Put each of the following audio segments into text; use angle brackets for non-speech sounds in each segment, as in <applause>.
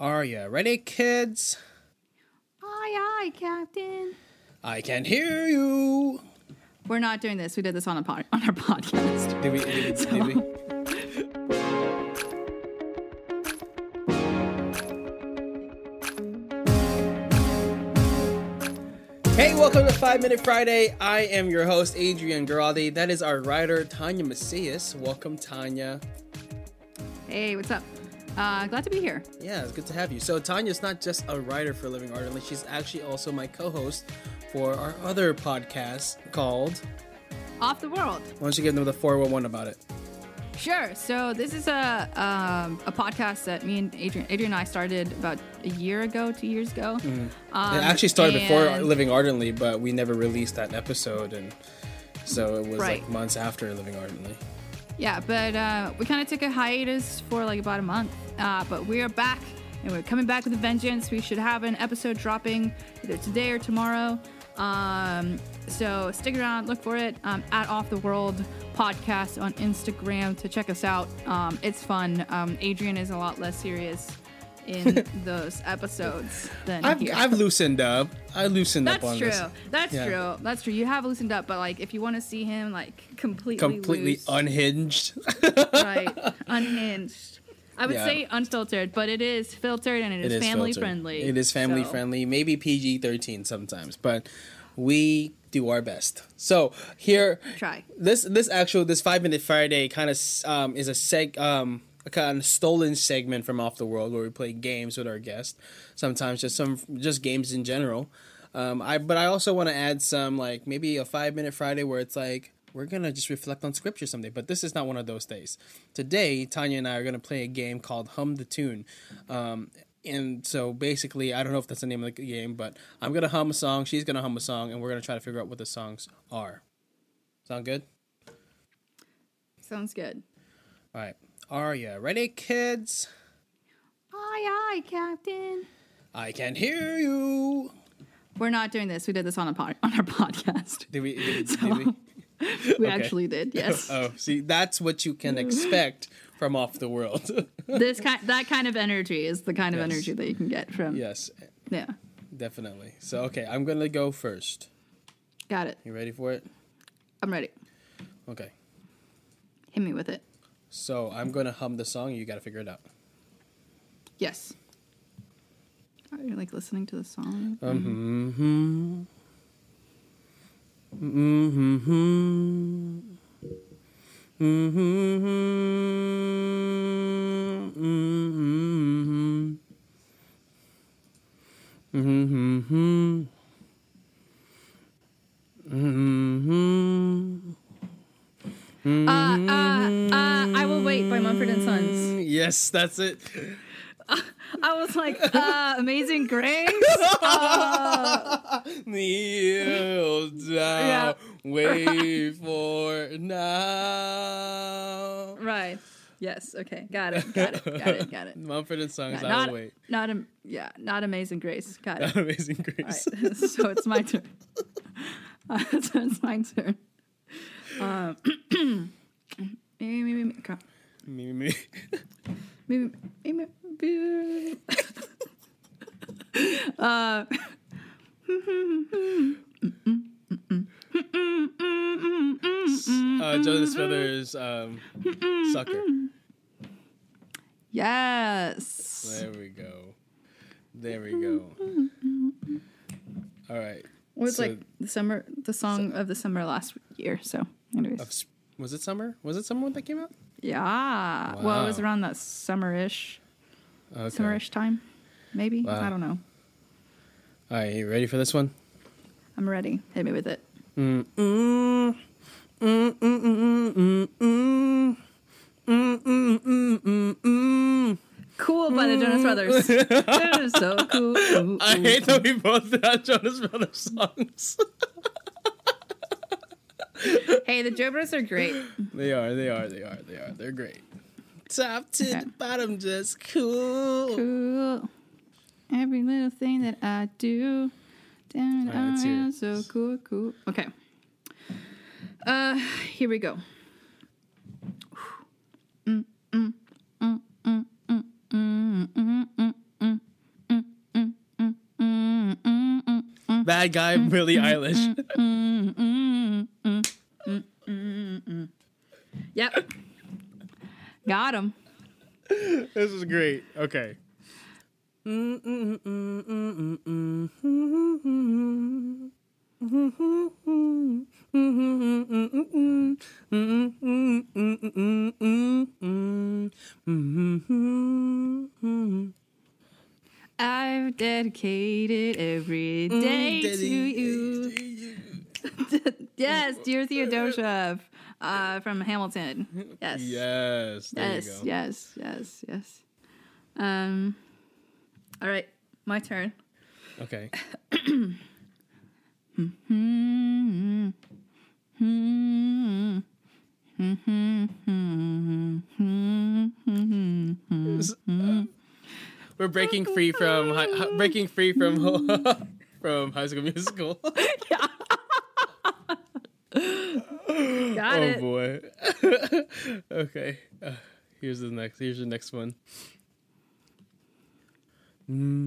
Are you ready, kids? Aye, aye, Captain. I can hear you. We're not doing this. We did this on a pod- on our podcast. Did we? Did, we- did we? Hey, welcome to Five Minute Friday. I am your host, Adrian Giraldi. That is our writer, Tanya Macias. Welcome, Tanya. Hey, what's up? Uh, glad to be here. Yeah, it's good to have you. So, Tanya's not just a writer for Living Ardently, she's actually also my co host for our other podcast called. Off the world. Why don't you give them the 411 about it? Sure. So this is a um, a podcast that me and Adrian Adrian and I started about a year ago, two years ago. Um, It actually started before Living Ardently, but we never released that episode, and so it was like months after Living Ardently. Yeah, but uh, we kind of took a hiatus for like about a month. Uh, but we are back, and we're coming back with a vengeance. We should have an episode dropping either today or tomorrow. Um, so stick around, look for it um, at Off the World Podcast on Instagram to check us out. Um, it's fun. Um, Adrian is a lot less serious in <laughs> those episodes than I've, here. I've loosened up. I loosened That's up on true. this. That's Yeah. true. That's true. You have loosened up, but like if you want to see him like completely Completely loose, unhinged. right <laughs> unhinged i would Yeah. say unfiltered but it is filtered and It it is, family filtered. friendly It is family so- friendly. Maybe PG thirteen sometimes, but we do our best. So here, Try. this this actual this five minute Friday kind of um, is a seg um a kind of stolen segment from Off the World where we play games with our guests. Sometimes just some just games in general. Um, I but I also want to add some like maybe a five minute Friday where it's like we're gonna just reflect on scripture someday. But this is not one of those days. Today, Tanya and I are gonna play a game called Hum the Tune. Um, and so basically, I don't know if that's the name of the game, but I'm gonna hum a song. She's gonna hum a song, and we're gonna try to figure out what the songs are. Sound good? sounds good All right. Are you ready, kids? aye aye captain I can hear you. we're not doing this we did this on a pod- on our podcast Did we? Did, did we? <laughs> we actually did yes <laughs> Oh, see, that's what you can expect from off the world. <laughs> this kind that kind of energy is the kind of energy that you can get from yes, yeah definitely. So, okay, I'm gonna go first. got it You ready for it? i'm ready Okay. hit me with it So I'm gonna hum the song. You gotta figure it out. yes are you like listening to the song Mm-hmm. Mm-hmm. Mm-hmm. Yes, that's it. I was like, uh, Amazing Grace. <laughs> Kneel down, Yeah. wait for now. Right. Yes. Okay. Got it. Got it. Got it. Got it. <laughs> Mumford and Sons, Yeah, I not, will wait. not, am- yeah, not Amazing Grace. Got it. Amazing Grace. <laughs> right. so it's my turn. Uh, so it's my turn. Um, maybe, maybe, maybe, crap. me, me. maybe, maybe, maybe. Uh, <laughs> Uh, Jonas Brothers, um, Sucker. yes. There we go. There we go. All right. Well, it's So- like the summer, the song of the summer last year. So, anyways, Of sp- Was it summer? Was it summer when that came out? yeah. Well, it was Wow. around that summer-ish, Okay. summer-ish time, maybe. Wow. I don't know. All right, you ready for this one? I'm ready. Hit me with it. Mm, mm, mm, mm, mm, mm, mm, mm, mm, mm, mm, mm. Cool by the Jonas Brothers. <laughs> it is so cool. Ooh, I ooh. hate that we both had Jonas Brothers songs. Hey, the Brothers are great. they are, they are, they are, they are. They're great. Top to Okay. the bottom, just cool. Cool. Every little thing that I do. Damn, right, I'm so cool, cool. Okay. Uh, here we go. Bad guy, Billie Eilish. yep. Got him. This is great. Okay. I've dedicated every day to you. <laughs> yes, dear Theodosia uh, from Hamilton. Yes. Yes. There yes, you go. yes, yes, yes. Um, all right, my turn. Okay. <coughs> We're breaking free from hi- hi- breaking free from <laughs> from High School Musical. <laughs> Got oh it. boy. <laughs> okay. Uh, here's the next. Here's the next one. When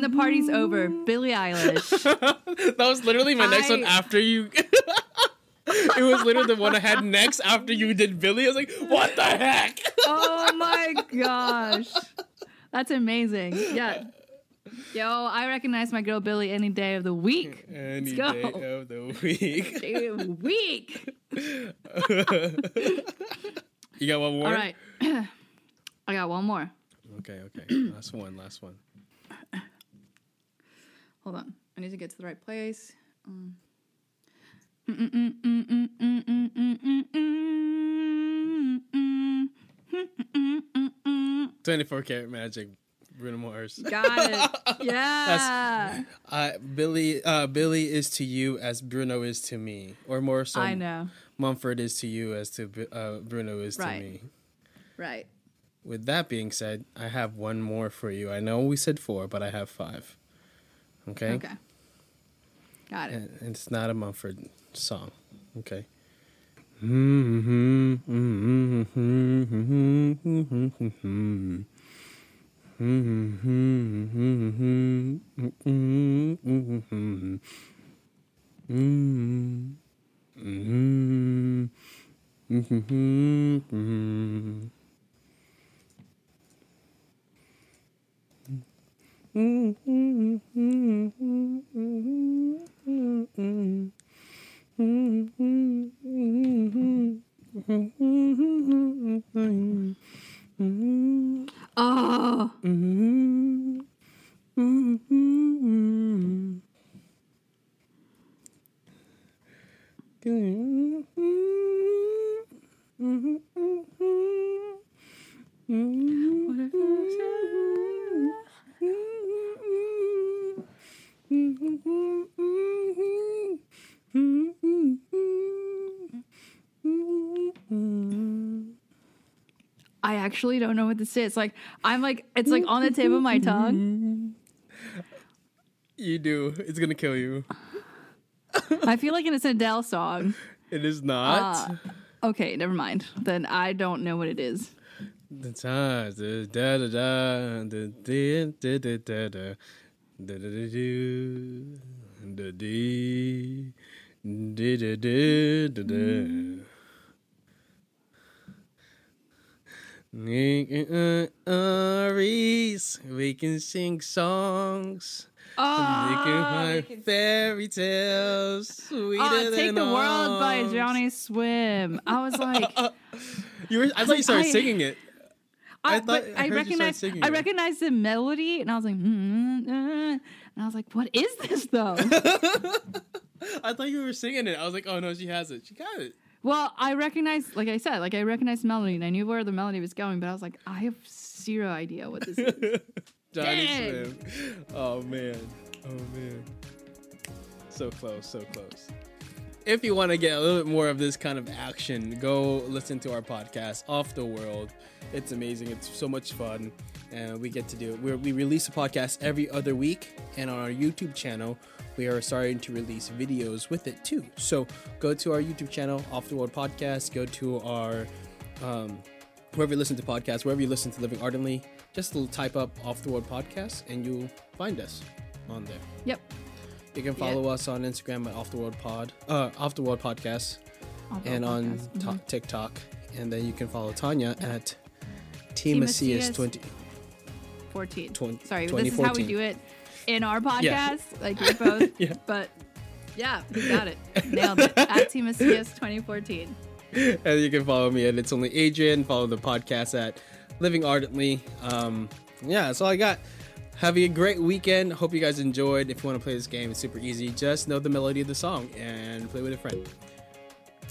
the party's over, Billie Eilish. <laughs> That was literally my next one after you. <laughs> it was literally the one I had next after you did Billie. I was like, what the heck? oh my gosh, that's amazing. Yeah. Yo, I recognize my girl Billie any day of the week. Any go. day of the week. Day of the week. You got one more? All right. I got one more. Okay, okay. last one, last one. Hold on. I need to get to the right place. Um. 24 karat magic, Bruno Mars. <laughs> Got it. <laughs> Yeah. Uh, Billie, uh, Billie is to you as Bruno is to me, or more so, I know. Mumford is to you as to uh, Bruno is Right. to me. Right. With that being said, I have one more for you. I know we said four, but I have five. Okay. Okay. Got it. And it's not a Mumford song. Okay. Mm-hmm. Oh. I actually don't know what this is. Like I'm like it's like on the tip of my tongue. You do. It's gonna kill you. I feel like it's an Adele song. It is not. Uh, okay, never mind. Then I don't know what it is. The times, the da da da, the da da da da da, da da da do, da dee, da da da da da. Aries, we can sing songs. we can write fairy tales. Oh, Take the World by arms. Johnnyswim. I was like, You were, I thought you started I- singing it. I, I thought- I I, I recognized the melody, and I was like, mm, mm, mm. and I was like, what is this though? <laughs> I thought you were singing it. I was like, oh no, she has it. She got it. well, I recognized, like I said, like I recognized the melody, and I knew where the melody was going, but I was like, I have zero idea what this is. <laughs> Johnny Dang. Slim. Oh man. Oh man. So close, so close. If you want to get a little bit more of this kind of action, go listen to our podcast, Off the World. It's amazing. It's so much fun. And we get to do it. We're, we release a podcast every other week. And on our YouTube channel, we are starting to release videos with it too. So go to our YouTube channel, Off the World Podcast. Go to our um, wherever you listen to podcasts, wherever you listen to Living Ardently, just type up Off the World Podcast and you'll find us on there. Yep. You can follow us on Instagram at Off the World Pod, uh, Off the World Podcast, Off and World on Podcast. Mhm. TikTok. And then you can follow Tanya at T Team Macias 20. 14. Twen- Sorry, this is how we do it in our podcast. Yeah. Like we both. <laughs> Yeah. But yeah, we got it. Nailed it. <laughs> At Team Macias 2014. and you can follow me at It's Only Adrian. Follow the podcast at Living Ardently. Um, yeah, that's all I got. Have a great weekend. Hope you guys enjoyed. If you want to play this game, it's super easy. Just know the melody of the song and play with a friend.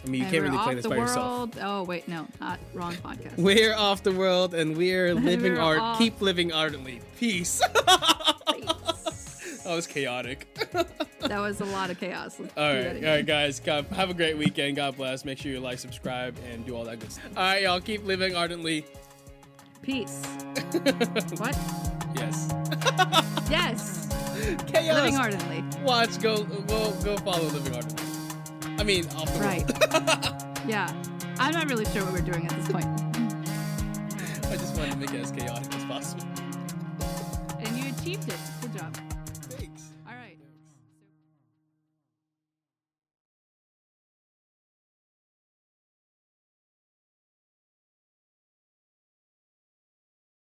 I mean, you And can't really play this by yourself. world. Oh wait, no, not wrong podcast. <laughs> We're off the world and we're living We're art. off. Keep living ardently. Peace. <laughs> that was chaotic. <laughs> that was a lot of chaos. Let's All right, all right, guys. God, have a great weekend. God bless. Make sure you like, subscribe, and do all that good stuff. All right, y'all. Keep living ardently. Peace. what? Yes. Yes. Chaos. Living ardently. Watch. Go. Go. Go. Follow living ardently. I mean, off the Right. <laughs> Yeah. I'm not really sure what we're doing at this point. I just wanted to make it as chaotic as possible. And you achieved it. Good job.